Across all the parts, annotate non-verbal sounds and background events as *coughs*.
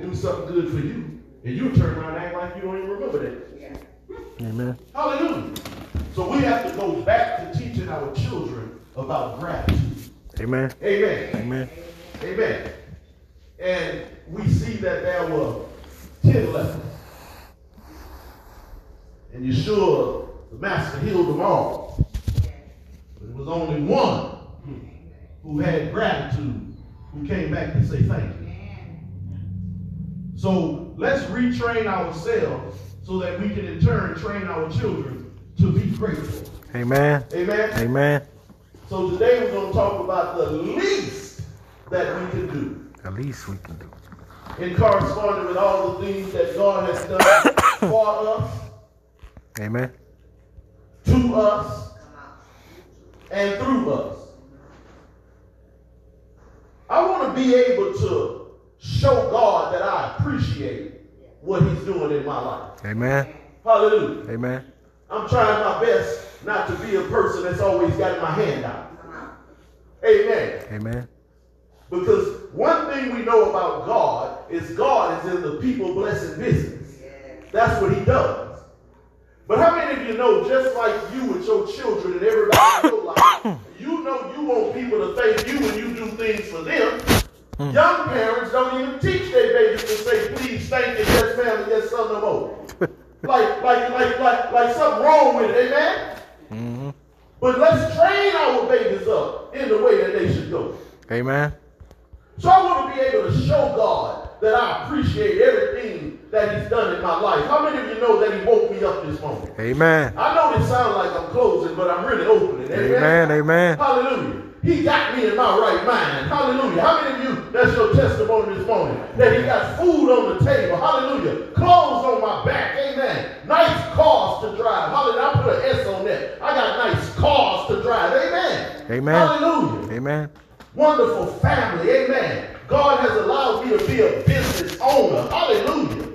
do something good for you, and you turn around and act like you don't even remember that. Yeah. Amen. Hallelujah. So we have to go back to teaching our children about gratitude. Amen. Amen. Amen. Amen. And we see that there were 10 lepers. And Yeshua, the master, healed them all. But it was only one who had gratitude who came back to say thank you. So let's retrain ourselves so that we can in turn train our children to be grateful. Amen. Amen. Amen. So today we're going to talk about the least that we can do The least we can do. in corresponding with all the things that God has done *coughs* for us, Amen. to us, and through us. I want to be able to show God that I appreciate what He's doing in my life. Amen. Hallelujah. Amen. I'm trying my best not to be a person that's always got my hand out. Amen. Amen. Because one thing we know about God is God is in the people blessing business. That's what he does. But how many of you know, just like you with your children and everybody in your life, *coughs* you know you want people to thank you when you do things for them. Young parents don't even teach their babies to say, please, thank you, yes, ma'am, yes, son, no more. *laughs* like, like, like, like, like something wrong with it, amen? hmm But let's train our babies up in the way that they should go. Amen. So I want to be able to show God that I appreciate everything that He's done in my life. How many of you know that He woke me up this morning? Amen. I know this sounds like I'm closing, but I'm really opening. Amen. Amen. Hallelujah. He got me in my right mind. Hallelujah. How many of you, that's your testimony this morning, that He got food on the table. Hallelujah. Clothes on my back. Amen. Nice cars to drive. Hallelujah. I put an S on that. I got nice cars to drive. Amen. Amen. Hallelujah Amen. wonderful family. Amen. God has allowed me to be a business owner. Hallelujah.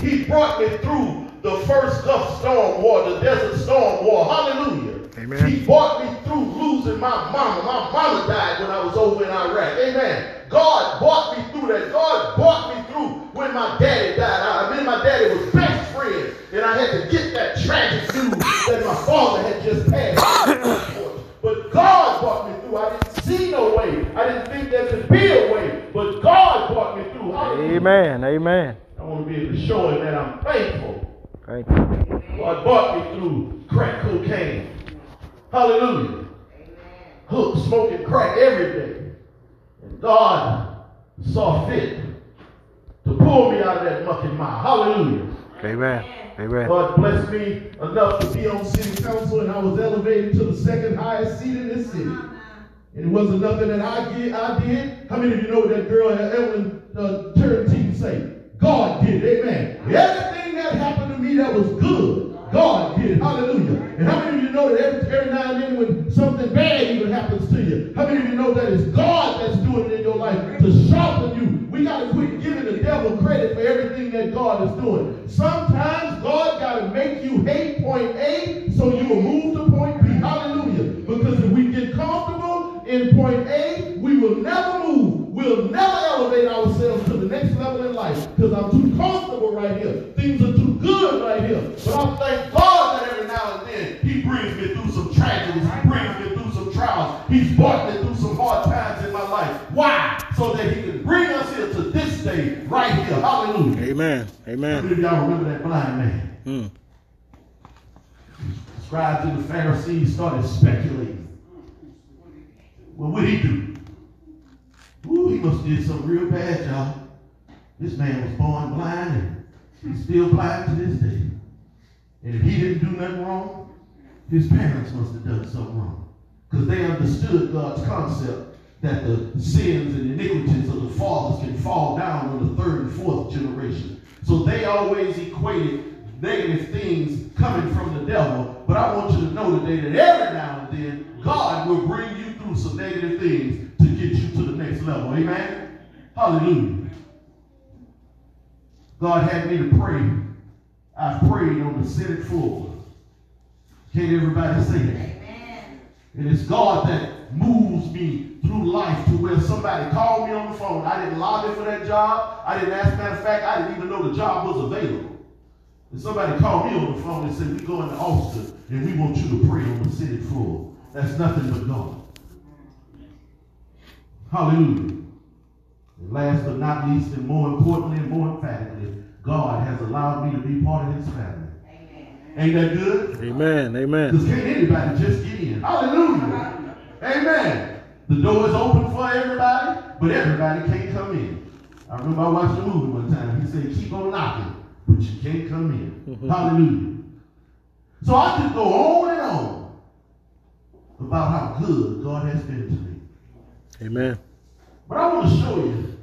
He brought me through the first Gulf storm war, the desert storm war. Hallelujah. Amen. He brought me through losing my mama. My mama died when I was over in Iraq. Amen. God brought me through that. God brought me through when my daddy died. I mean, my daddy was best friends, and I had to get that tragic news that my father had just passed. *coughs* But God brought me through. I didn't see no way. I didn't think there could be a way. But God brought me through. Hallelujah. Amen. Amen. I want to be able to show him that I'm thankful. Thank you. God brought me through crack cocaine. Hallelujah. Amen. Hook, smoking crack every day. And God saw fit to pull me out of that muck and mire. Hallelujah. Amen. Amen. God blessed me enough to be on city council, and I was elevated to the second highest seat in this city. Uh-huh. And it wasn't nothing that I did. I did. How many of you know that girl uh, Evelyn uh, Turrentine say? God did. Amen. Uh-huh. Everything that happened to me that was good, God did. Hallelujah. And how many of you know that every, every now and then when something bad even happens to you, how many of you know that it's God that's doing it in your life to sharpen you? We got to quit giving the devil credit for everything that God is doing. Sometimes God got to make you hate point A so you will move to point B. Hallelujah. Because if we get comfortable in point A, we will never move. We'll never elevate ourselves to the next level in life because I'm too comfortable right here. Right here. Hallelujah. Amen. Amen. of y'all remember that blind man? Mm. The scribes and the Pharisees started speculating. Well, what would he do? Ooh, he must have did something real bad, y'all. This man was born blind and he's still blind to this day. And if he didn't do nothing wrong, his parents must have done something wrong. Because they understood God's concept that the sins and iniquities of the fathers can fall down on the third and fourth generation. So they always equated negative things coming from the devil. But I want you to know today that every now and then, God will bring you through some negative things to get you to the next level. Amen? Hallelujah. God had me to pray. I prayed on the Senate floor. Can't everybody say that? Amen. It is God that moves moves me through life to where somebody called me on the phone. I didn't lobby for that job. I didn't ask. Matter of fact, I didn't even know the job was available. And somebody called me on the phone and said, "We going to Austin and we want you to pray on the city floor." That's nothing but God. Hallelujah. And last but not least, and more importantly and more emphatically, God has allowed me to be part of His family. Ain't that good? Amen. Amen. Because can't anybody just get in. Hallelujah. Amen. The door is open for everybody, but everybody can't come in. I remember I watched a movie one time. He said, keep on knocking, but you can't come in. *laughs* Hallelujah. So I could go on and on about how good God has been to me. Amen. But I want to show you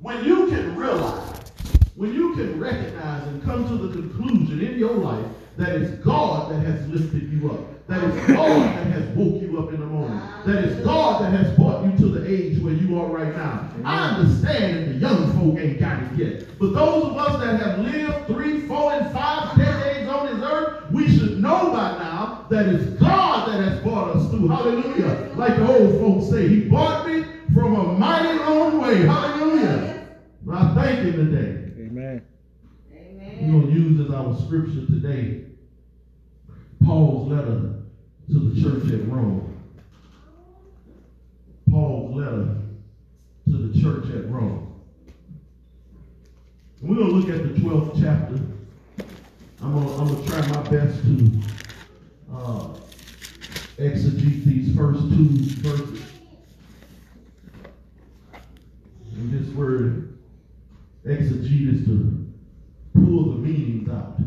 when you can realize, when you can recognize and come to the conclusion in your life that it's God that has lifted you up, That is God that has woke you up in the morning, That is God that has brought you to the age where you are right now. I understand that the young folk ain't got it yet, but those of us that have lived three, four, and five decades on this earth, we should know by now that it's God that has brought us through. Hallelujah. Like the old folks say, He brought me from a mighty long way. Hallelujah. Well, I thank Him today. Amen. Amen. We're going to use as our scripture today Paul's letter to the church at Rome. Paul's letter to the church at Rome. And we're going to look at the 12th chapter. I'm going to, try my best to uh, exegete these first two verses. And this word exegete is to pull the meanings out.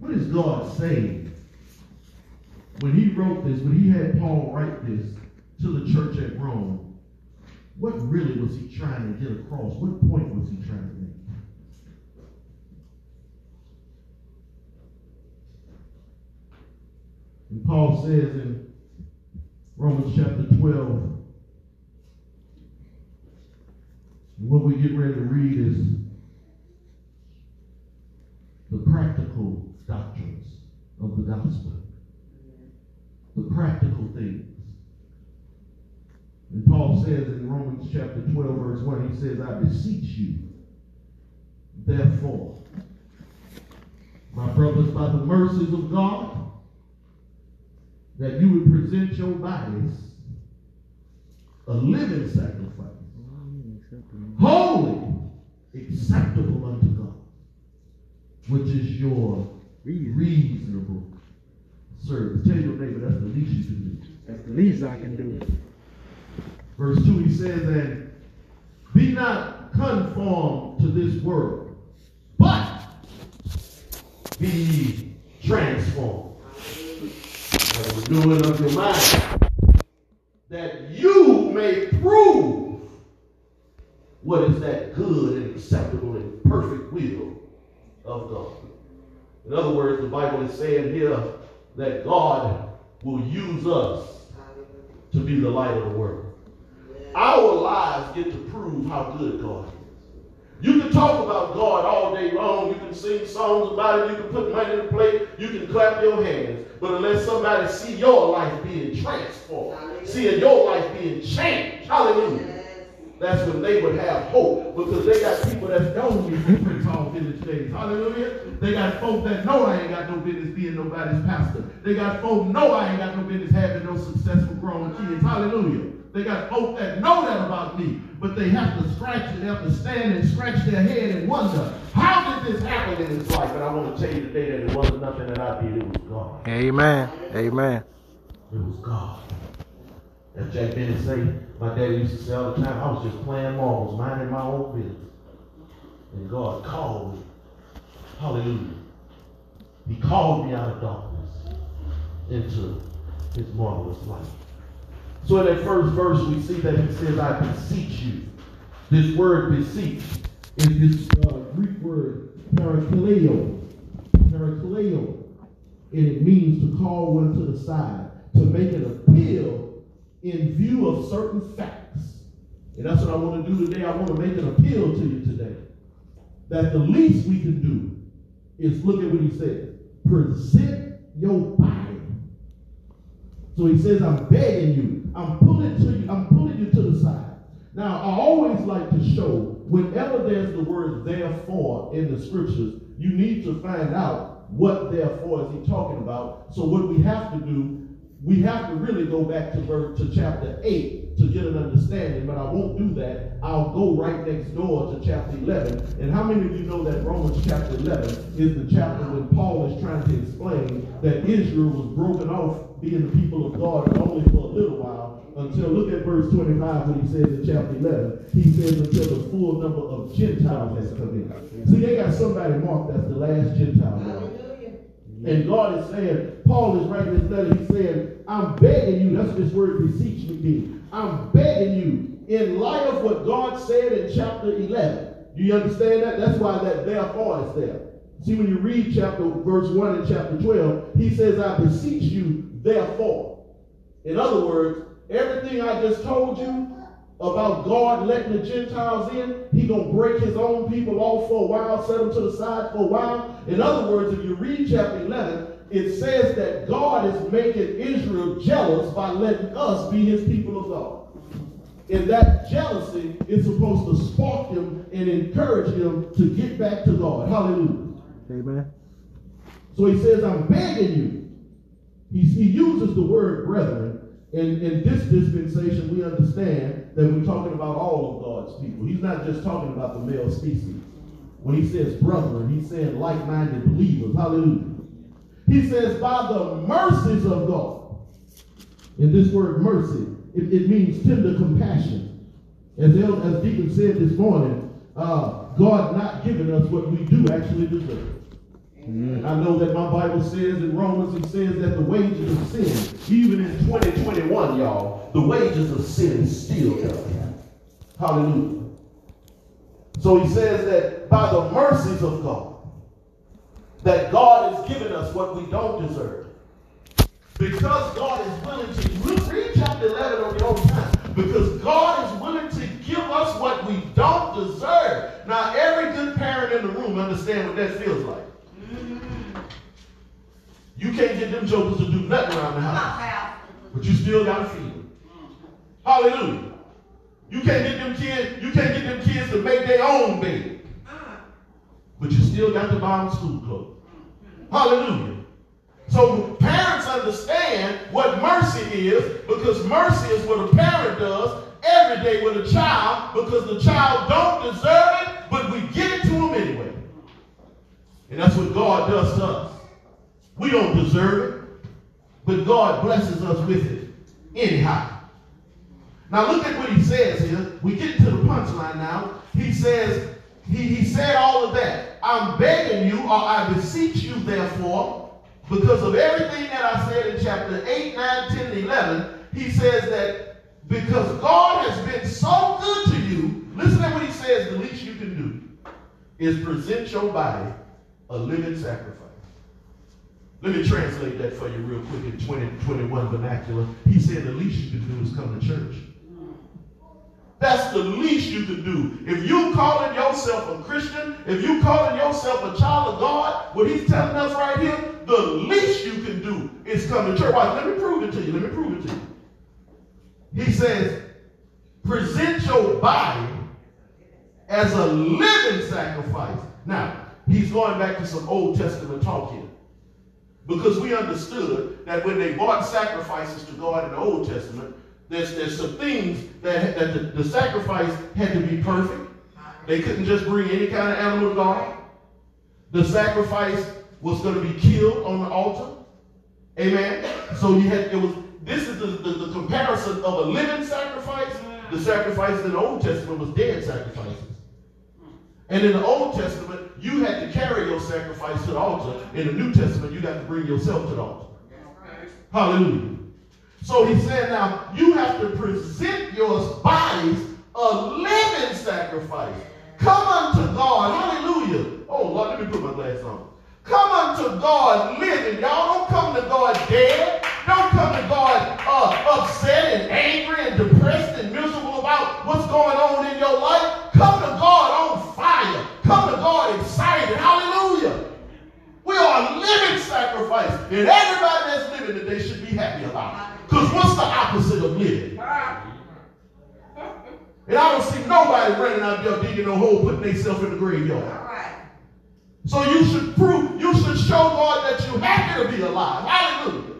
What is God saying? When he wrote this, when he had Paul write this to the church at Rome, what really was he trying to get across? What point was he trying to make? And Paul says in Romans chapter 12, what we get ready to read is the practical doctrines of the gospel, the practical things. And Paul says in Romans chapter 12, verse 1, he says, I beseech you, therefore, my brothers, by the mercies of God, that you would present your bodies a living sacrifice, holy, acceptable unto God, which is your reasonable service. Tell your neighbor that's the least you can do. That's the least I can do. Verse 2, he says, And be not conformed to this world, but be transformed by the renewing of your mind, that you may prove what is that good and acceptable and perfect will of God. In other words, the Bible is saying here that God will use us to be the light of the world. Our lives get to prove how good God is. You can talk about God all day long. You can sing songs about it. You can put money in the plate. You can clap your hands. But unless somebody see your life being transformed, seeing your life being changed, hallelujah, that's when they would have hope because they got people that don't to preach all village days. Hallelujah. They got folk that know I ain't got no business being nobody's pastor. They got folk know I ain't got no business having no successful growing kids. Hallelujah. They got folk that know that about me, but they have to scratch and they have to stand and scratch their head and wonder, how did this happen in his life? And I want to tell you today that it wasn't nothing that I did, it was God. Amen. Amen. It was God. As Jack Bennett say, my daddy used to say all the time, I was just playing marbles, minding my own business. And God called me. Hallelujah. He called me out of darkness into his marvelous light. So in that first verse, we see that he says, I beseech you. This word beseech is this uh, Greek word parakaleo. Parakaleo. And it means to call one to the side, to make an appeal in view of certain facts. And that's what I want to do today. I want to make an appeal to you today. That the least we can do is look at what he said. Present your body. So he says, I'm begging you, I'm pulling to you, I'm pulling you to the side. Now, I always like to show whenever there's the word therefore in the scriptures, you need to find out what therefore is he talking about. So what we have to do, we have to really go back to verse to chapter 8 to get an understanding, but I won't do that. I'll go right next door to chapter 11. And how many of you know that Romans chapter 11 is the chapter when Paul is trying to explain that Israel was broken off being the people of God only for a little while until, look at verse 25 when he says in chapter 11, he says until the full number of Gentiles has come in. See, they got somebody marked as the last Gentile. And God is saying, Paul is writing this letter, he's saying, I'm begging you, that's what this word beseech me I'm begging you, in light of what God said in chapter 11, do you understand that? That's why that therefore is there. See, when you read chapter verse 1 and chapter 12, he says, I beseech you, therefore. In other words, everything I just told you about God letting the Gentiles in, he gonna break his own people off for a while, set them to the side for a while. In other words, if you read chapter 11, it says that God is making Israel jealous by letting us be his people of God. And that jealousy is supposed to spark them and encourage them to get back to God. Hallelujah. Amen. So he says, I'm begging you. He, he uses the word brethren. And in this dispensation, we understand that we're talking about all of God's people. He's not just talking about the male species. When he says brethren, he's saying like-minded believers. Hallelujah. He says, by the mercies of God. And this word mercy, it, it means tender compassion. As, El, as Deacon said this morning, uh, God not giving us what we do actually deserve. I know that my Bible says in Romans, it says that the wages of sin, even in 2021, y'all, the wages of sin is still death. Hallelujah. So he says that by the mercies of God, that God has given us what we don't deserve. Because God is willing to, look, read chapter 11 on your own time. Because God is willing to give us what we don't deserve. Now, every good parent in the room understand what that feels like. You can't get them jokers to do nothing around the house. But you still got to feed. Hallelujah. You can't get them kids, you can't get them kids to make their own bed. But you still got to buy them school clothes. Hallelujah. So parents understand what mercy is because mercy is what a parent does every day with a child because the child don't deserve it, but we give it to them anyway. And that's what God does to us. We don't deserve it, but God blesses us with it anyhow. Now look at what he says here. We get to the punchline now. He says, he, he said all of that. I'm begging you, or I beseech you, therefore, because of everything that I said in chapter 8, 9, 10, and 11, he says that because God has been so good to you, listen to what he says, the least you can do is present your body a living sacrifice. Let me translate that for you real quick in 2021 vernacular. He said the least you can do is come to church. That's the least you can do. If you calling yourself a Christian, if you calling yourself a child of God, what he's telling us right here, the least you can do is come to church. Right, let me prove it to you. Let me prove it to you. He says, present your body as a living sacrifice. Now, he's going back to some Old Testament talk here. Because we understood that when they brought sacrifices to God in the Old Testament, there's, there's some things that, that the, the sacrifice had to be perfect. They couldn't just bring any kind of animal to God. The sacrifice was going to be killed on the altar. Amen. So you had it was this is the, the, the comparison of a living sacrifice. The sacrifice in the Old Testament was dead sacrifices. And in the Old Testament, you had to carry your sacrifice to the altar. In the New Testament, you got to bring yourself to the altar. Hallelujah. So he said, now you have to present your bodies a living sacrifice. Come unto God. Hallelujah. Oh, Lord, let me put my glass on. Come unto God living. Y'all don't come to God dead. Don't come to God uh, upset and angry and depressed and miserable about what's going on in your life. Come to God on fire. Come to God excited. Hallelujah. We are a living sacrifice. And everybody that's living today should be happy about it. Because what's the opposite of living? And I don't see nobody running out there digging a hole, putting themselves in the graveyard. So you should prove, you should show God that you're happy to be alive. Hallelujah.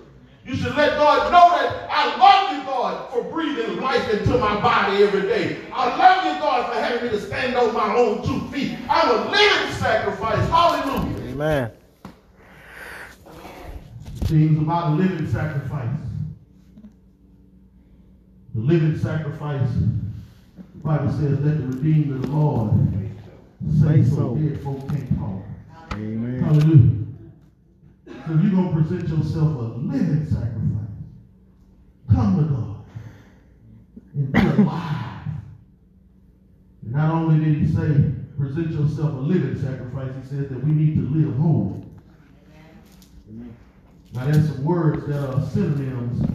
You should let God know that I love you, God, for breathing life into my body every day. I love you, God, for having me to stand on my own two feet. I'm a living sacrifice. Hallelujah. Amen. Things about a living sacrifice. The living sacrifice, the Bible says, let the redeemed of the Lord say so. so. Dead folk can't talk. Amen. Hallelujah. So you're going to present yourself a living sacrifice. Come to God and be alive. And not only did he say, present yourself a living sacrifice, he says that we need to live holy. Now there's some words that are synonyms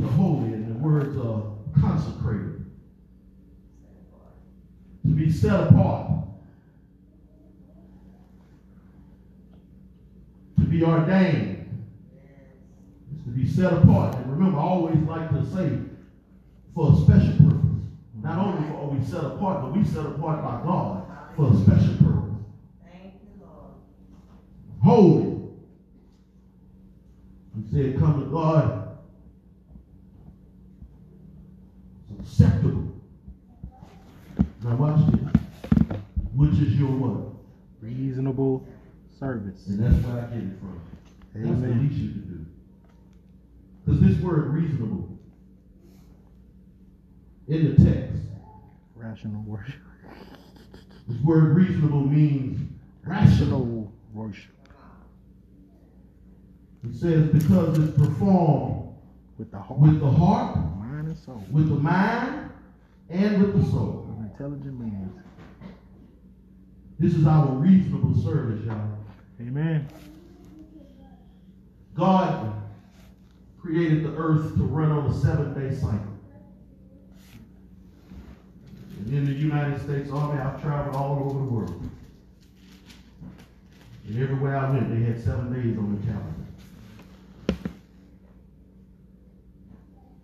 to holy, and the words are consecrated. To be set apart. To be ordained. To be set apart. And remember, I always like to say, for a special purpose. Not only are we set apart, but we set apart by God for a special purpose. Thank you, Lord. Holy. He said, come to God. It's acceptable. Now watch this. Which is your what? Reasonable service. And that's where I get it from. That's the Amen. least you can do. Because this word reasonable in the text, Rational worship. this word reasonable means rational. Rational worship. It says because it's performed With the heart, with the heart, mind, and soul. with the mind, and with the soul. Of intelligent means. This is our reasonable service, y'all. Amen. God created the earth to run on a seven day cycle. And in the United States Army, I've traveled all over the world. And everywhere I went, they had seven days on the calendar.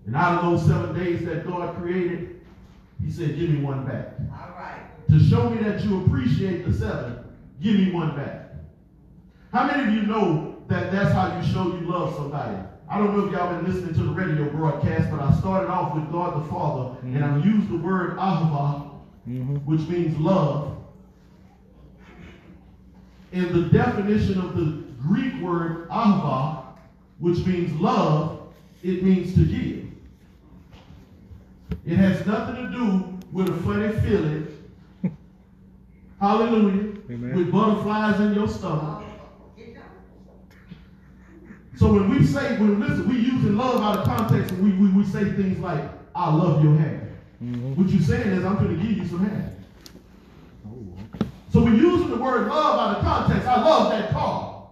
And out of those seven days that God created, He said, Give me one back. All right. To show me that you appreciate the seven, give me one back. How many of you know that that's how you show you love somebody? I don't know if y'all been listening to the radio broadcast, but I started off with God the Father, and I used the word ahava, Mm-hmm. which means love. And the definition of the Greek word ahava, which means love, it means to give. It has nothing to do with a funny feeling. *laughs* Hallelujah. Amen. With butterflies in your stomach. So when we say, when listen, we using love out of context and we, we, we say things like, I love your hair. Mm-hmm. What you're saying is I'm going to give you some hair. Oh, okay. So we're using the word love out of context. I love that car.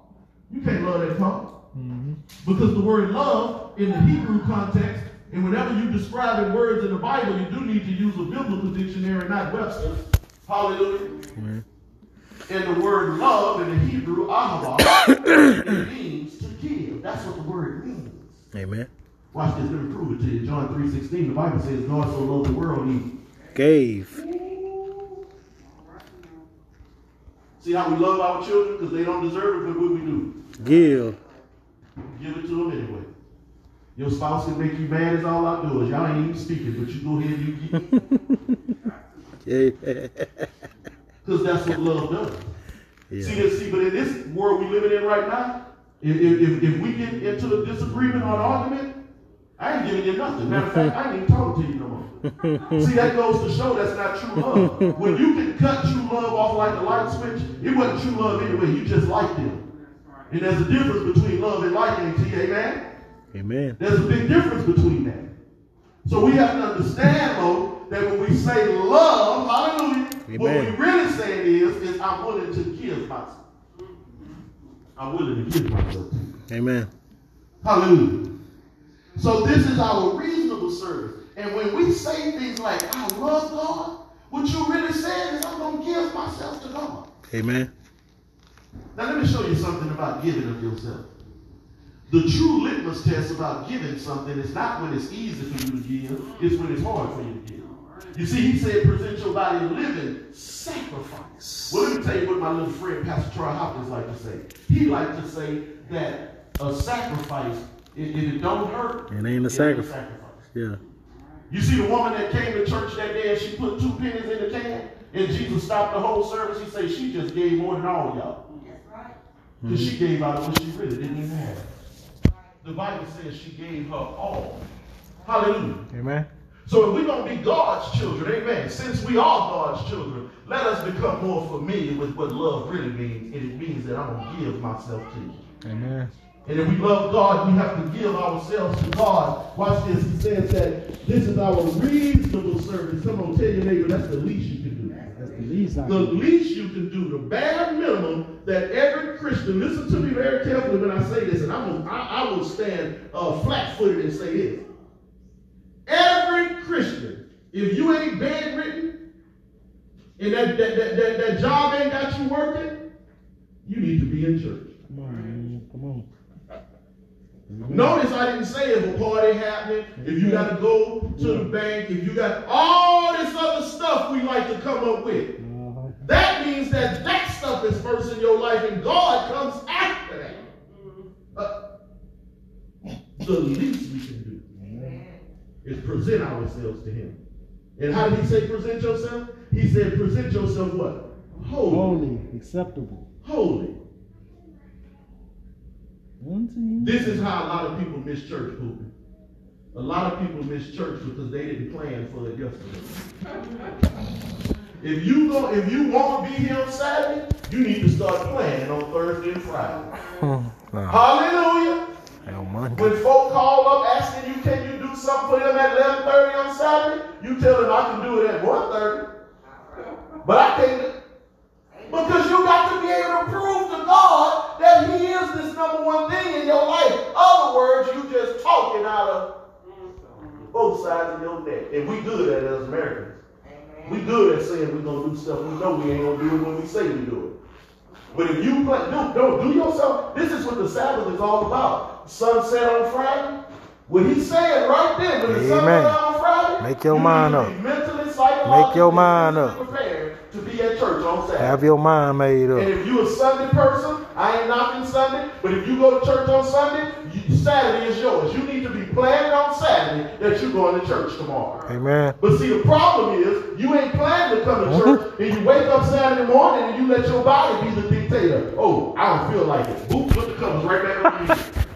You can't love that car. Mm-hmm. Because the word love in the Hebrew context, and whenever you describe words in the Bible, you do need to use a biblical dictionary, not Webster's. Hallelujah. Amen. And the word love in the Hebrew, ahava, *coughs* means to give. That's what the word means. Amen. Watch this, let me prove it to you. John 3.16, the Bible says, God so loved the world, he Gave. See how we love our children because they don't deserve it, but what we do? Give. Give it to them anyway. Your spouse can make you mad as all outdoors. Y'all ain't even speaking, but you go ahead and you. Yeah. Because that's what love does. See yeah. this, see, but in this world we living in right now, if, if, if, we get into a disagreement or an argument, I ain't giving you nothing. Matter of fact, I ain't even talking to you no more. *laughs* see, that goes to show that's not true love. When you can cut true love off like a light switch, it wasn't true love anyway. You just liked them. And there's a difference between love and liking, T, amen? Amen. There's a big difference between that. So we have to understand, though, that when we say love, hallelujah, what we Amen. really saying is, is I'm willing to give myself. I'm willing to give myself. Amen. Hallelujah. So this is our reasonable service. And when we say things like, I love God, what you really saying is I'm going to give myself to God. Amen. Now let me show you something about giving of yourself. The true litmus test about giving something is not when it's easy for you to give, it's when it's hard for you to give. You see, he said, present your body a living sacrifice. Well, let me tell you what my little friend, Pastor Troy Hopkins, like to say. He like to say that a sacrifice, if if it don't hurt, It ain't a a sacrifice. Yeah. You see the woman that came to church that day and she put two pennies in the can, and Jesus stopped the whole service. He said she just gave more than all y'all. That's right. Because she gave out what she really didn't even have. The Bible says she gave her all. Hallelujah. Amen. So if we're going to be God's children, amen, since we are God's children, let us become more familiar with what love really means. And it means that I'm going to give myself to you. Amen. And if we love God, we have to give ourselves to God. Watch this. He says that this is our reasonable service. Come on, tell your neighbor that's the least you can do. The least I The can do. you can do, the bare minimum that every Christian, listen to me very carefully when I say this, and I'm gonna, I, I will stand uh, flat-footed and say this. Every Christian, if you ain't bedridden, and that, that, that, that, that job ain't got you working, you need to be in church. Come on. Come on. Notice I didn't say if a party happening, if you got to go to the bank, if you got all this other stuff we like to come up with. Uh-huh. That means that that stuff is first in your life and God comes after that. Uh, the least we can do Amen. is present ourselves to Him. And how did He say present yourself? He said present yourself what? Holy. Holy, acceptable. Holy. This is how a lot of people miss church, pooping. A lot of people miss church because they didn't plan for it yesterday. If you go, if you want to be here on Saturday, you need to start planning on Thursday and Friday. *laughs* Nah. Hallelujah. Hell, Monday. When folk call up asking you, can you do something for them at 11:30 on Saturday? You tell them I can do it at 1:30, but I can't. Because you got to be able to prove to God that He is this number one thing in your life. Other words, you just talking out of both sides of your neck. And we good at it as Americans. Amen. We good at saying we're gonna do stuff we know we ain't gonna do it when we say we do it. But if you play, do, don't do yourself. This is what the Sabbath is all about. Sunset on Friday. What he's saying right there, when the sun Amen. on Friday, Make your you mind up. mentally, Make your mind up. physically prepared to be at church on Saturday. Have your mind made up. And if you a Sunday person, I ain't knocking Sunday, but if you go to church on Sunday, you, Saturday is yours. You need to be planning on Saturday that you're going to church tomorrow. Amen. But see, the problem is you ain't planning to come to uh-huh. church, and you wake up Saturday morning and you let your body be the dictator. Oh, I don't feel like it. Boop, put the covers right back on you. *laughs*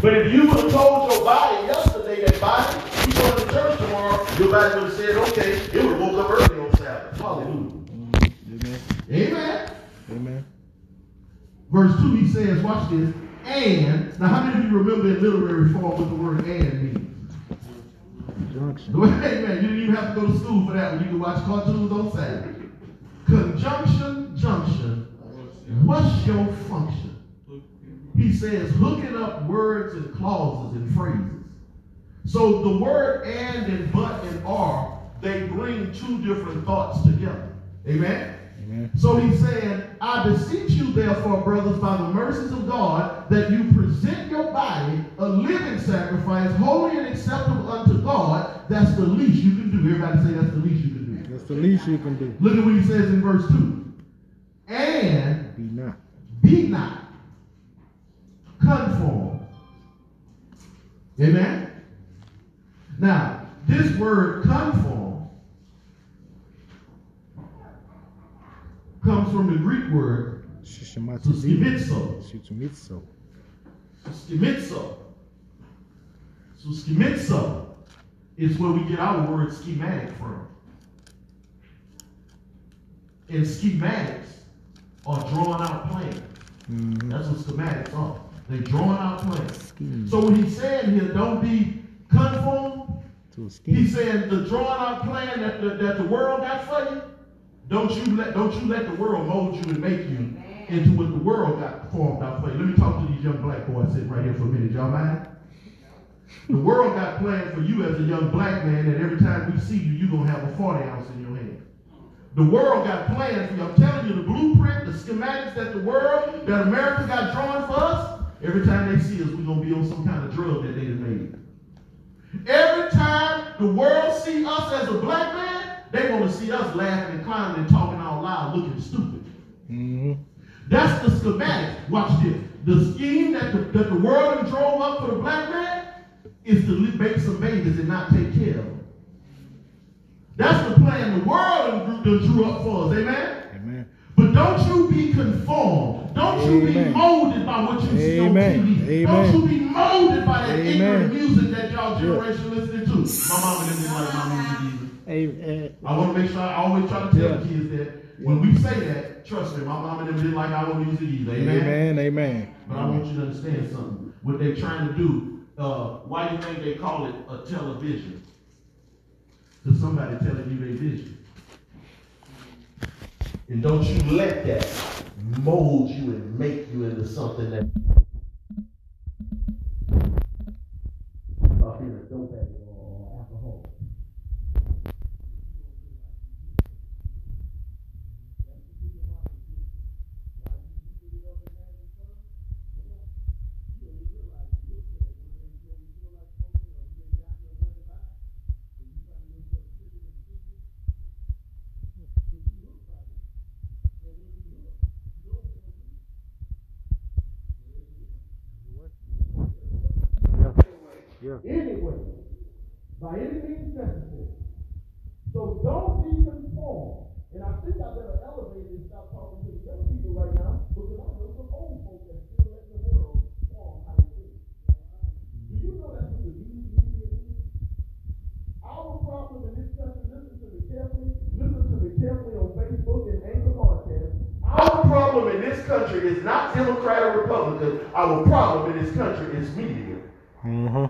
But if you would have told your body yesterday that body, you going to church tomorrow, your body would have said, okay, it would have woke up early on Saturday. Hallelujah. Mm-hmm. Amen. Amen. Amen. Verse 2, he says, watch this, and, now how many of you remember in literary form what the word and means? Junction. Amen. You didn't even have to go to school for that one. You can watch cartoons on Saturday. Conjunction, junction. What's your function? He says hooking up words and clauses and phrases. So the word and and but and are, they bring two different thoughts together. Amen? Amen. So he's saying, I beseech you, therefore, brothers, by the mercies of God, that you present your body a living sacrifice, holy and acceptable unto God. That's the least you can do. Everybody say that's the least you can do. That's the least you can do. Look at what he says in verse 2. And Be not. be not conformed. Amen? Now, this word conform comes from the Greek word Shishimatsu. suskimitso. Shishimitsu. Suskimitso. Suskimitso is where we get our word schematic from. And schematics are drawn out plans. Mm-hmm. That's what schematics are. They drawing out plans. Scheme. So what he's saying here, don't be conformed. He's saying the drawing out plan that the, that the world got for you, don't you let don't you let the world mold you and make you into what the world got formed out for you. Let me talk to these young black boys sitting right here for a minute. Y'all mind? The world got planned for you as a young black man that every time we see you, you're gonna have a 40 ounce in your hand. The world got plans for you. I'm telling you, the blueprint, the schematics that the world, that America got drawn for us, every time they see us, we're gonna be on some kind of drug that they made. Every time the world see us as a black man, they want to see us laughing and climbing and talking out loud, looking stupid. Mm-hmm. That's the schematic. Watch this. The scheme that the, that the world drove up for the black man is to make some babies and not take care of them. That's the plan the world drew, drew up for us. Amen? Amen. But don't you be conformed. Don't you be Amen. molded by what you see on Amen. TV. Amen. Don't you be molded by that Amen. ignorant music that y'all generation listening to. My mama didn't like my music either. Amen. I want to make sure I always try to tell Yeah. the kids that when we say that, trust me, my mama and them didn't like our music either. Amen. Amen. Amen. But I want you to understand something. What they're trying to do, uh, why do you think they call it a television? Because somebody telling you their vision. And don't you let that mold you and make you into something that. Up here, a dope addict or alcohol. Yeah. anyway, by any means necessary. So don't be conformed. And I think I better elevate and stop talking to the young people right now because I know some old folks that still let the world form how they think. Do you know that's what the news media is? Our problem in this country, listen to me carefully, listen to me carefully on Facebook and Anchor Podcast. Our problem in this country is not Democrat or Republican. Our problem in this country is media. Mm-hmm.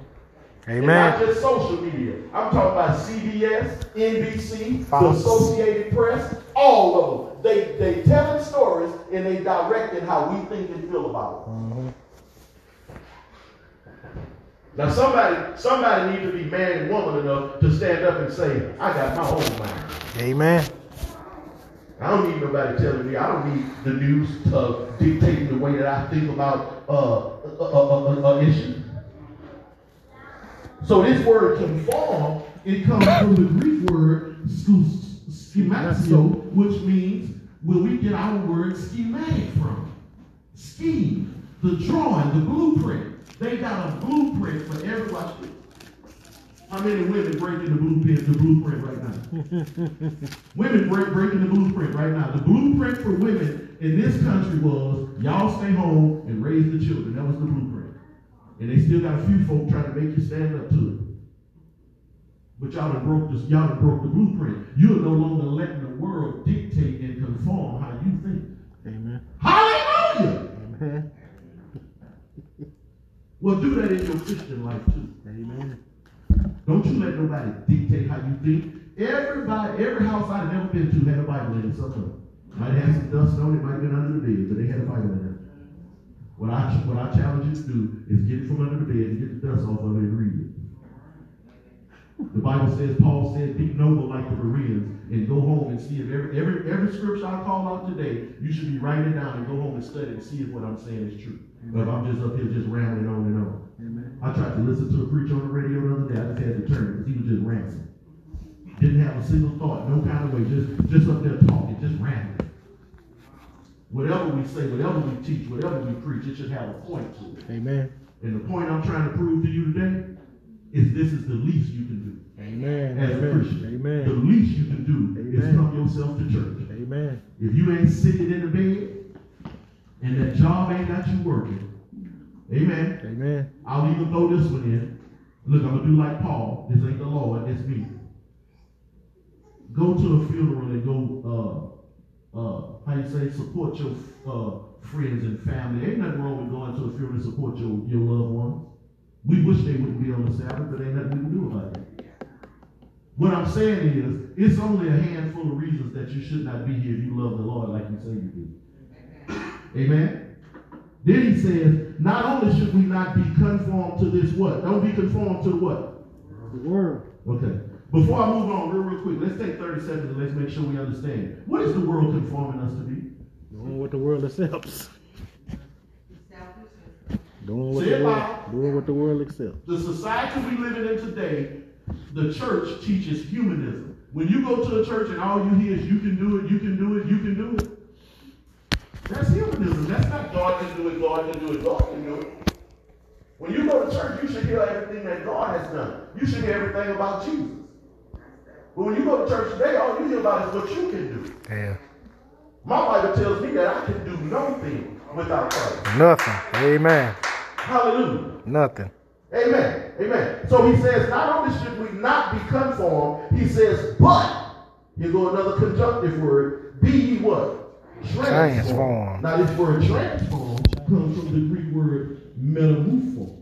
And not just social media. I'm talking about CBS, NBC, Fox. the Associated Press, all of them. They they telling stories and they directing how we think and feel about it. Mm-hmm. Now somebody somebody need to be man and woman enough to stand up and say, I got my own mind. Amen. I don't need nobody telling me. I don't need the news uh, dictating the way that I think about uh, a, a, a, a issue. So this word conform, it comes from the Greek word sch- schematio, which means where we get our word schematic from. Scheme, the drawing, the blueprint. They got a blueprint for every watch this. How many women breaking the blueprint, the blueprint right now? *laughs* women break, breaking the blueprint right now. The blueprint for women in this country was y'all stay home and raise the children. That was the blueprint. And they still got a few folk trying to make you stand up to it. But y'all have broke this, y'all done broke the blueprint. You're no longer letting the world dictate and conform how you think. Amen. Hallelujah! Amen. *laughs* Well, do that in your Christian life too. Amen. Don't you let nobody dictate how you think. Everybody, every house I've ever been to had a Bible in it somewhere. Might have some dust on it, might have been under the bed, but they had a Bible in it. What I what I challenge you to do is get it from under the bed and get the dust off of it and read it. The Bible says, Paul said, be noble like the Bereans and go home and see if every, every, every scripture I call out today, you should be writing it down and go home and study and see if what I'm saying is true. Or if I'm just up here just rambling on and on. Amen. I tried to listen to a preacher on the radio the other day. I just had to turn because he was just rambling. Didn't have a single thought, no kind of way, just just up there talking, just rambling. Whatever we say, whatever we teach, whatever we preach, it should have a point to it. Amen. And the point I'm trying to prove to you today is this is the least you can do Amen. as a Amen. Christian. The least you can do is come yourself to church. Amen. If you ain't sitting in the bed and that job ain't got you working, amen. Amen. I'll even throw this one in. Look, I'm gonna do like Paul. This ain't the Lord, it's me. Go to a funeral and go, uh, uh, how you say, support your uh, friends and family. Ain't nothing wrong with going to a funeral and support your, your loved ones. We wish they wouldn't be on the Sabbath, but ain't nothing we can do about it. What I'm saying is, it's only a handful of reasons that you should not be here if you love the Lord like you say you do. Amen. Then he says, not only should we not be conformed to this what? Don't be conformed to the what? The world. Okay. Before I move on, real, real quick, let's take 30 seconds and let's make sure we understand. What is the world conforming us to be? Doing what the world accepts. Doing what Say the world, doing what the world accepts. The society we live in today the church teaches humanism. When you go to a church and all you hear is you can do it, you can do it, you can do it. That's humanism. That's not God can do it, God can do it, God can do it. When you go to church, you should hear everything that God has done. You should hear everything about Jesus. But when you go to church today, all you hear about is what you can do. Yeah. My Bible tells me that I can do nothing without Christ. Nothing. Amen. Hallelujah. Nothing. Amen. Amen. So he says, not only should we not be conformed, he says, but, here go another conjunctive word, be ye what? Transformed. Now this word transform comes from the Greek word metamorpho,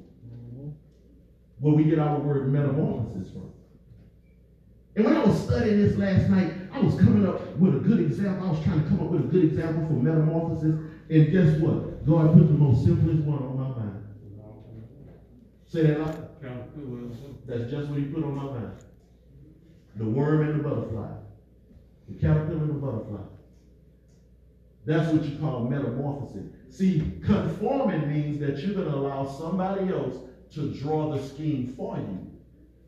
where we get our word metamorphosis from. And when I was studying this last night, I was coming up with a good example. I was trying to come up with a good example for metamorphosis. And guess what? God put the most simplest one on my mind. Say that loud. That's just what he put on my mind. The worm and the butterfly. The caterpillar and the butterfly. That's what you call metamorphosis. See, conforming means that you're going to allow somebody else to draw the scheme for you.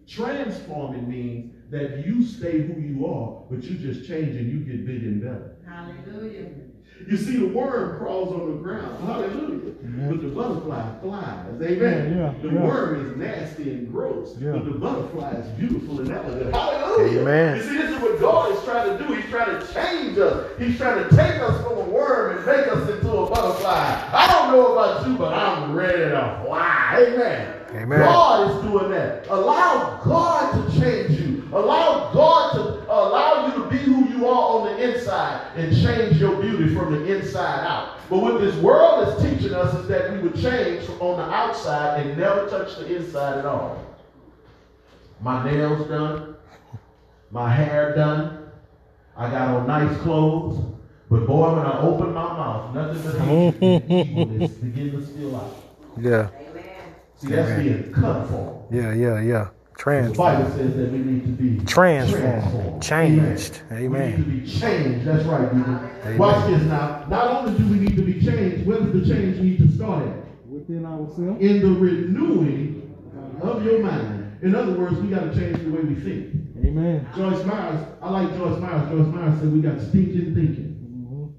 Transforming means that you stay who you are, but you just change and you get bigger and better. Hallelujah. You see, the worm crawls on the ground. Hallelujah. But the butterfly flies. Amen. Yeah, the yeah. worm is nasty and gross. But the butterfly is beautiful and elegant. Hallelujah. Amen. You see, this is what God is trying to do. He's trying to change us. He's trying to take us from a worm and make us into a butterfly. I don't know about you, but I'm ready to fly. Amen. Amen. God is doing that. Allow God to change you. Allow the inside and change your beauty from the inside out. But what this world is teaching us is that we would change from on the outside and never touch the inside at all. My nails done, my hair done, I got on nice clothes, but boy, when I open my mouth, nothing but hatred and evilness begin to spill out. Yeah. Amen. See, that's Amen. being conformed. Yeah. Yeah. Yeah. The Transformed. Bible says that we need to be Transformed. Changed. Amen. Amen. We need to be changed. That's right, Deacon. Amen. Watch this now. Not only do we need to be changed, where does the change need to start at? Within ourselves. In the renewing of your mind. In other words, we got to change the way we think. Amen. Joyce Meyers, I like Joyce Meyers. Joyce Meyers said we got stinking thinking. Mhm.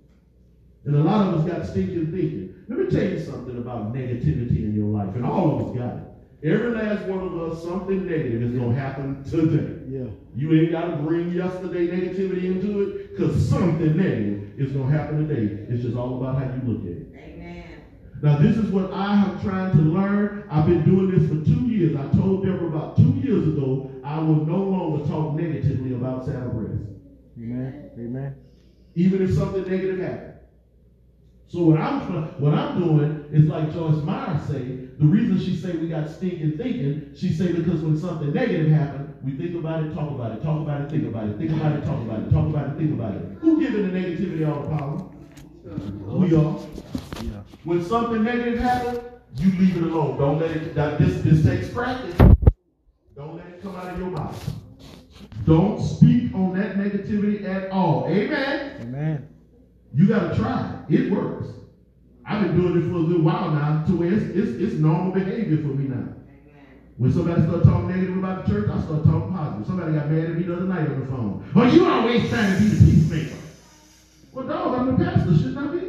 And a lot of us got stinking thinking. Let me tell you something about negativity in your life. And all of us got it. Every last one of us, something negative is going to happen today. Yeah. You ain't got to bring yesterday negativity into it because something negative is going to happen today. It's just all about how you look at it. Amen. Now, this is what I have tried to learn. I've been doing this for two years. I told Deborah about two years ago I will no longer talk negatively about Santa Breast, Amen. Amen. even if something negative happens. So what I'm try- what I'm doing is like Joyce Meyer say. The reason she say we got stinking thinking, she say because when something negative happens, we think about it, talk about it, talk about it, think about it, think about it, talk about it, talk about it, think about it. Who giving the negativity all the power? We are. Yeah. When something negative happens, you leave it alone. Don't let it. That, this this takes practice. Don't let it come out of your mouth. Don't speak on that negativity at all. Amen. Amen. You gotta try it. It works. I've been doing it for a little while now, to where it's, it's, it's normal behavior for me now. When somebody start talking negative about the church, I start talking positive. Somebody got mad at me the other night on the phone. Oh, you always trying to be the peacemaker. Well, dog, I'm the pastor, shouldn't I be?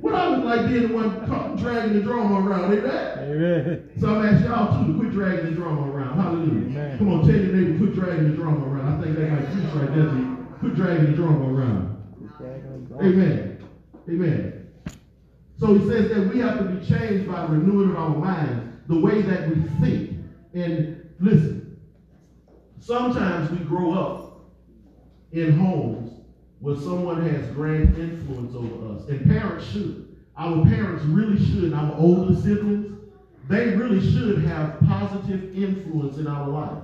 What I look like being the one caught dragging the drama around, ain't that? Amen. So I'm asking y'all too to quit dragging the drama around. Hallelujah. Amen. Come on, tell your neighbor, quit dragging the drama around. I think that might preach right there. G. Quit dragging the drama around. Amen. Amen. So he says that we have to be changed by renewing of our minds, the way that we think. And listen, sometimes we grow up in homes where someone has grand influence over us. And parents should. Our parents really should. Our older siblings, they really should have positive influence in our life.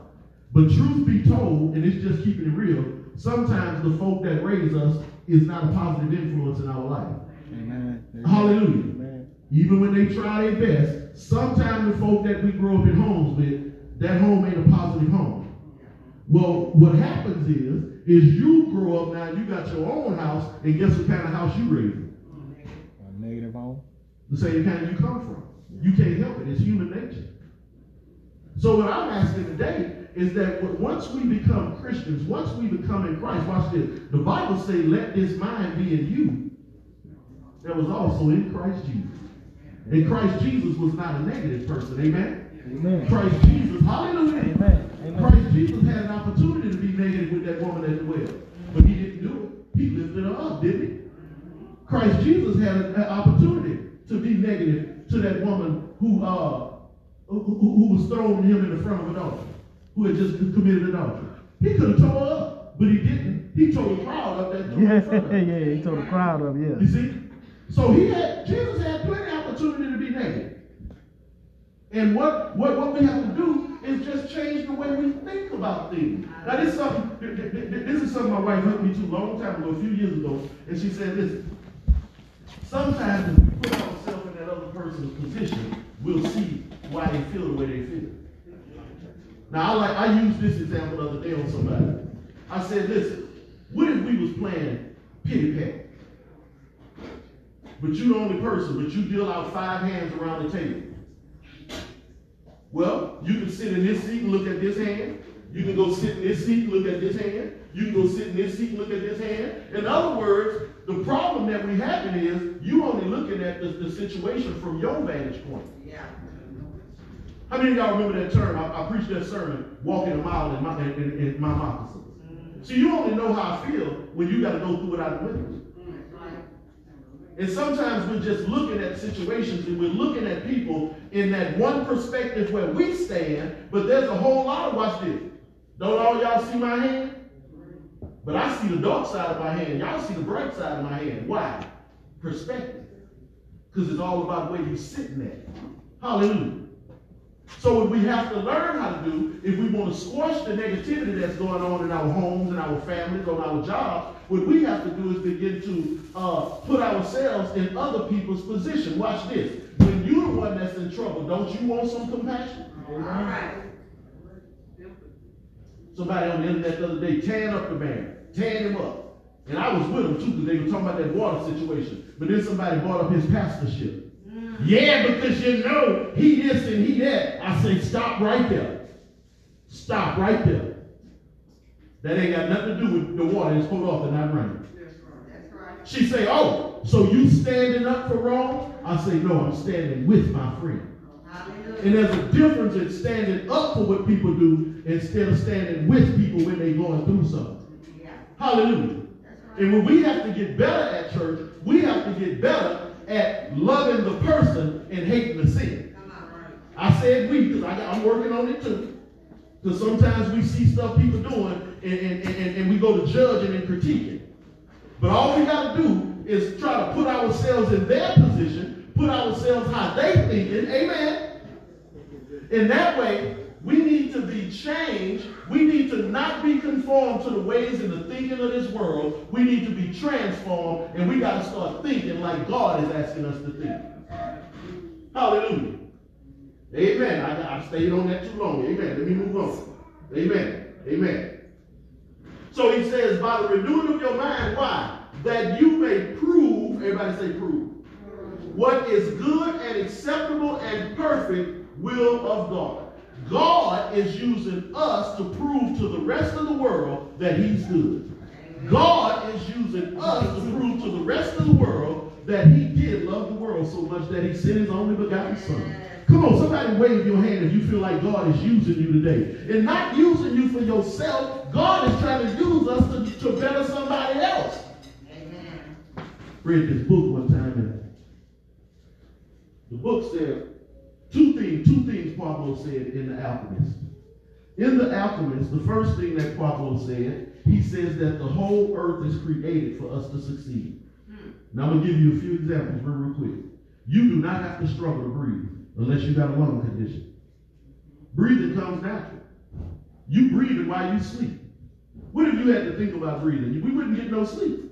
But truth be told, and it's just keeping it real, sometimes the folk that raise us is not a positive influence in our life. Amen. Hallelujah. Amen. Even when they try their best, sometimes the folk that we grow up in homes with, that home ain't a positive home. Well, what happens is, is you grow up now, you got your own house, and guess what kind of house you raising? A negative home. The same kind you come from. You can't help it. It's human nature. So what I'm asking today is that once we become Christians, once we become in Christ, watch this. The Bible say, "Let this mind be in you." That was also in Christ Jesus. And Christ Jesus was not a negative person. Amen. Amen. Christ Jesus, hallelujah. Amen. Amen. Christ Jesus had an opportunity to be negative with that woman at the well, but he didn't do it. He lifted her up, didn't he? Christ Jesus had an opportunity to be negative to that woman who uh who, who, was throwing him in the front of adultery, who had just committed adultery. He could have tore her up, but he didn't. He tore the crowd up that threw her in front of Yeah, *laughs* yeah, he told the crowd up, yeah. You see? So he had Jesus had plenty of opportunity to be negative. And what, what, what we have to do is just change the way we think about things. Now this is something th- th- th- this is something my wife helped me to a long time ago, a few years ago, and she said, listen, sometimes if we put ourselves in that other person's position, we'll see why they feel the way they feel. Now I like I used this example the other day on somebody. I said, listen, what if we was playing pity pat? But you the only person, but you deal out five hands around the table. Well, you can sit in this seat and look at this hand. You can go sit in this seat and look at this hand. You can go sit in this seat and look at this hand. In other words, the problem that we having is you only looking at the, the situation from your vantage point. How many of y'all remember that term? I, I preached that sermon, walking a mile in my, in, in, in my moccasins. Mm-hmm. See, you only know how I feel when you got to go through it out the windows. And sometimes we're just looking at situations and we're looking at people in that one perspective where we stand, but there's a whole lot of, watch this. Don't all y'all see my hand? But I see the dark side of my hand. Y'all see the bright side of my hand. Why? Perspective. Because it's all about where you're sitting at. Hallelujah. So what we have to learn how to do, if we want to squash the negativity that's going on in our homes and our families, on our jobs, what we have to do is begin to uh, put ourselves in other people's position. Watch this. When you're the one that's in trouble, don't you want some compassion? All right. Somebody on the internet the other day tearing up the man, tearing him up. And I was with him too because they were talking about that water situation. But then somebody brought up his pastorship. Yeah, because you know he this and he that. I say, stop right there. Stop right there. That ain't got nothing to do with the water that's put off and not running. That's right. She say, oh, so you standing up for wrong? I say, no, I'm standing with my friend. Hallelujah. And there's a difference in standing up for what people do instead of standing with people when they're going through something. Yeah. Hallelujah. That's right. And when we have to get better at church, we have to get better at loving the person and hating the sin. Come on. Right. I said we because I'm working on it too. Because sometimes we see stuff people doing and, and, and, and we go to judging and critiquing. But all we got to do is try to put ourselves in their position, put ourselves how they thinking. Amen. In that way, we need to be changed. We need to not be conformed to the ways and the thinking of this world. We need to be transformed, and we got to start thinking like God is asking us to think. Hallelujah. Amen. I, I stayed on that too long. Amen. Let me move on. Amen. Amen. So he says, by the renewing of your mind, why? That you may prove, everybody say prove, what is good and acceptable and perfect will of God. God is using us to prove to the rest of the world that he's good. God is using us to prove to the rest of the world that he did love the world so much that he sent his only begotten son. Come on, somebody wave your hand if you feel like God is using you today. And not using you for yourself, God is trying to use us to, to better somebody else. Amen. Read this book one time and the book said two things, two things Pablo said in The Alchemist. In The Alchemist, the first thing that Pablo said, he says that the whole earth is created for us to succeed. Hmm. Now I'm going to give you a few examples real, real quick. You do not have to struggle to breathe unless you got a lung condition. Breathing comes natural. You breathing while you sleep. What if you had to think about breathing? We wouldn't get no sleep.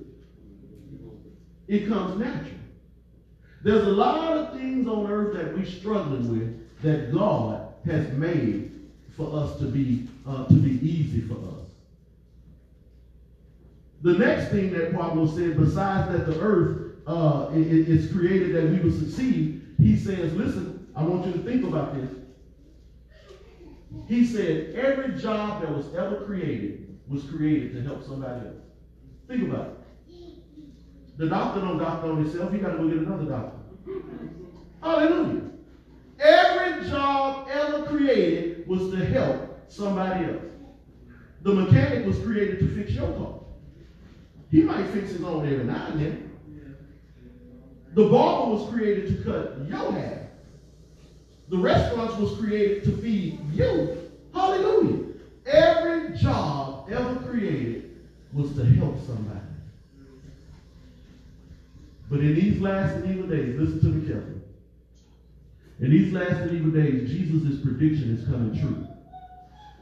It comes natural. There's a lot of things on earth that we're struggling with that God has made for us to be uh, to be easy for us. The next thing that Pablo said, besides that the earth uh, is created that we will succeed, he says, listen, I want you to think about this. He said every job that was ever created was created to help somebody else. Think about it. The doctor don't doctor on himself, he gotta go get another doctor. Hallelujah. Every job ever created was to help somebody else. The mechanic was created to fix your car. He might fix his own every now and then. The barber was created to cut your hair. The restaurants was created to feed you. Hallelujah. Every job ever created was to help somebody. But in these last and evil days, listen to me carefully. In these last and evil days, Jesus' prediction is coming true.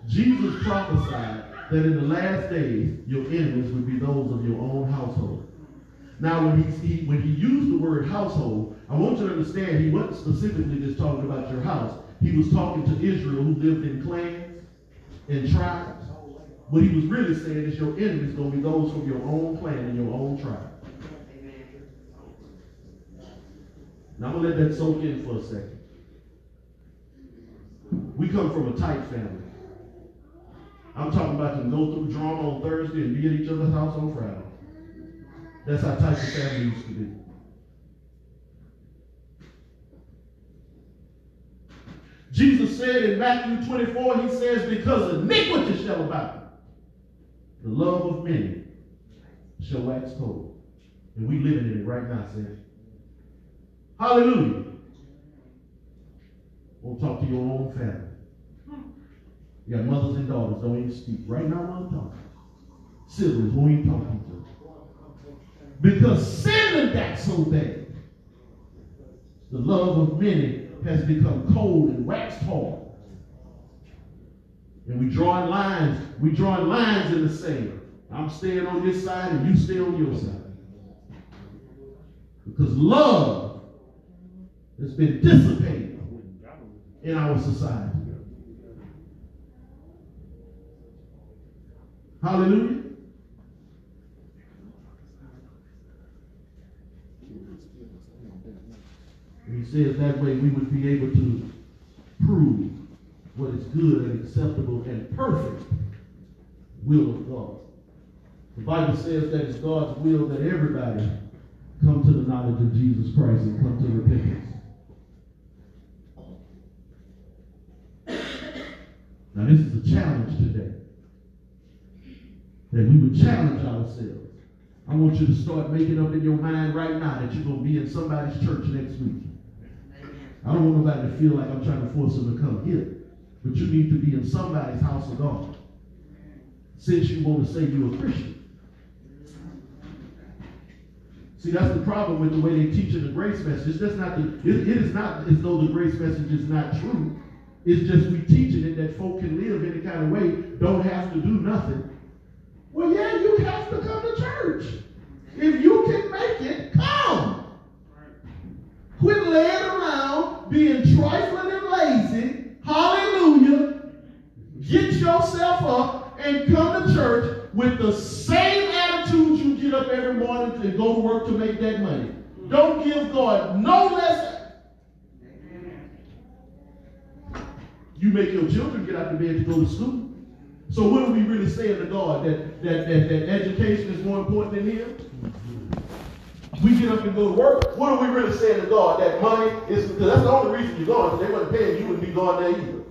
Jesus prophesied that in the last days, your enemies would be those of your own household. Now, when he, he, when he used the word household, I want you to understand he wasn't specifically just talking about your house. He was talking to Israel who lived in clans and tribes. What he was really saying is your enemies going to be those from your own clan and your own tribe. Now, I'm going to let that soak in for a second. We come from a tight family. I'm talking about to go through drama on Thursday and be at each other's house on Friday. That's how tight the family used to be. Jesus said in Matthew 24, he says, because iniquity shall abound, the love of many shall wax cold. And we living in it right now, saints. Hallelujah. We'll talk to your own family. You got mothers and daughters, don't even speak. Right now, I'm talking. Siblings, won't even to each. Because sin and that so bad. The love of many has become cold and waxed hard. And we drawing lines, we drawing lines in the sand. I'm staying on this side and you stay on your side. Because love has been dissipated in our society. Hallelujah. He says that way we would be able to prove what is good and acceptable and perfect will of God. The Bible says that it's God's will that everybody come to the knowledge of Jesus Christ and come to repentance. Now, this is a challenge today. That we would challenge ourselves. I want you to start making up in your mind right now that you're going to be in somebody's church next week. I don't want nobody to feel like I'm trying to force them to come here. But you need to be in somebody's house of God. Since you want to say you're a Christian. See, that's the problem with the way they teach in the grace message. That's not the, it, it is not as though the grace message is not true. It's just we teaching it that folk can live any kind of way, don't have to do nothing. Well, yeah, you have to come to church. If you can make it, come. Quit laying around, being trifling and lazy. Hallelujah. Get yourself up and come to church with the same attitude you get up every morning to go to work to make that money. Don't give God no less. You make your children get out of bed to go to school. So what are we really saying to God? That, that, that, that education is more important than him? We get up and go to work. What are we really saying to God? That money is because that's the only reason you're going. They weren't paying, you wouldn't be going there either.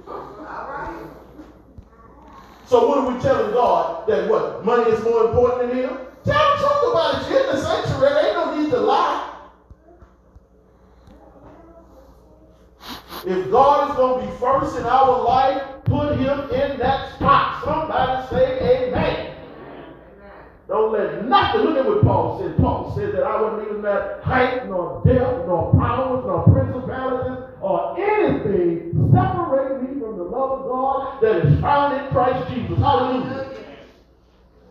So what are we telling God? That what? Money is more important than him? Tell the truth about it. You're in the sanctuary. Ain't no need to lie. If God is going to be first in our life, put him in that spot. Somebody say amen. Don't let nothing, look at what Paul said. Paul said that I wouldn't even let height, nor depth, nor powers, nor principalities, or anything separate me from the love of God that is found in Christ Jesus. Hallelujah.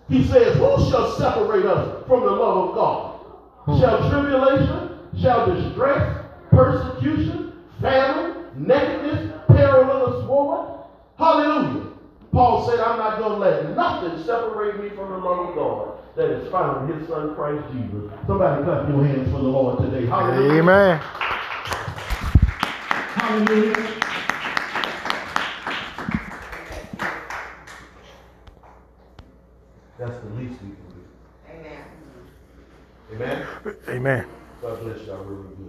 He says, Who shall separate us from the love of God? Hmm. Shall tribulation, shall distress, persecution, famine, nakedness, perilous woman. Hallelujah. Paul said, I'm not going to let nothing separate me from the love of God that is found in his son Christ Jesus. Somebody clap your hands for the Lord today. Hallelujah. Amen. Hallelujah. That's the least we can do. Amen. Amen. Amen. God bless y'all. Really.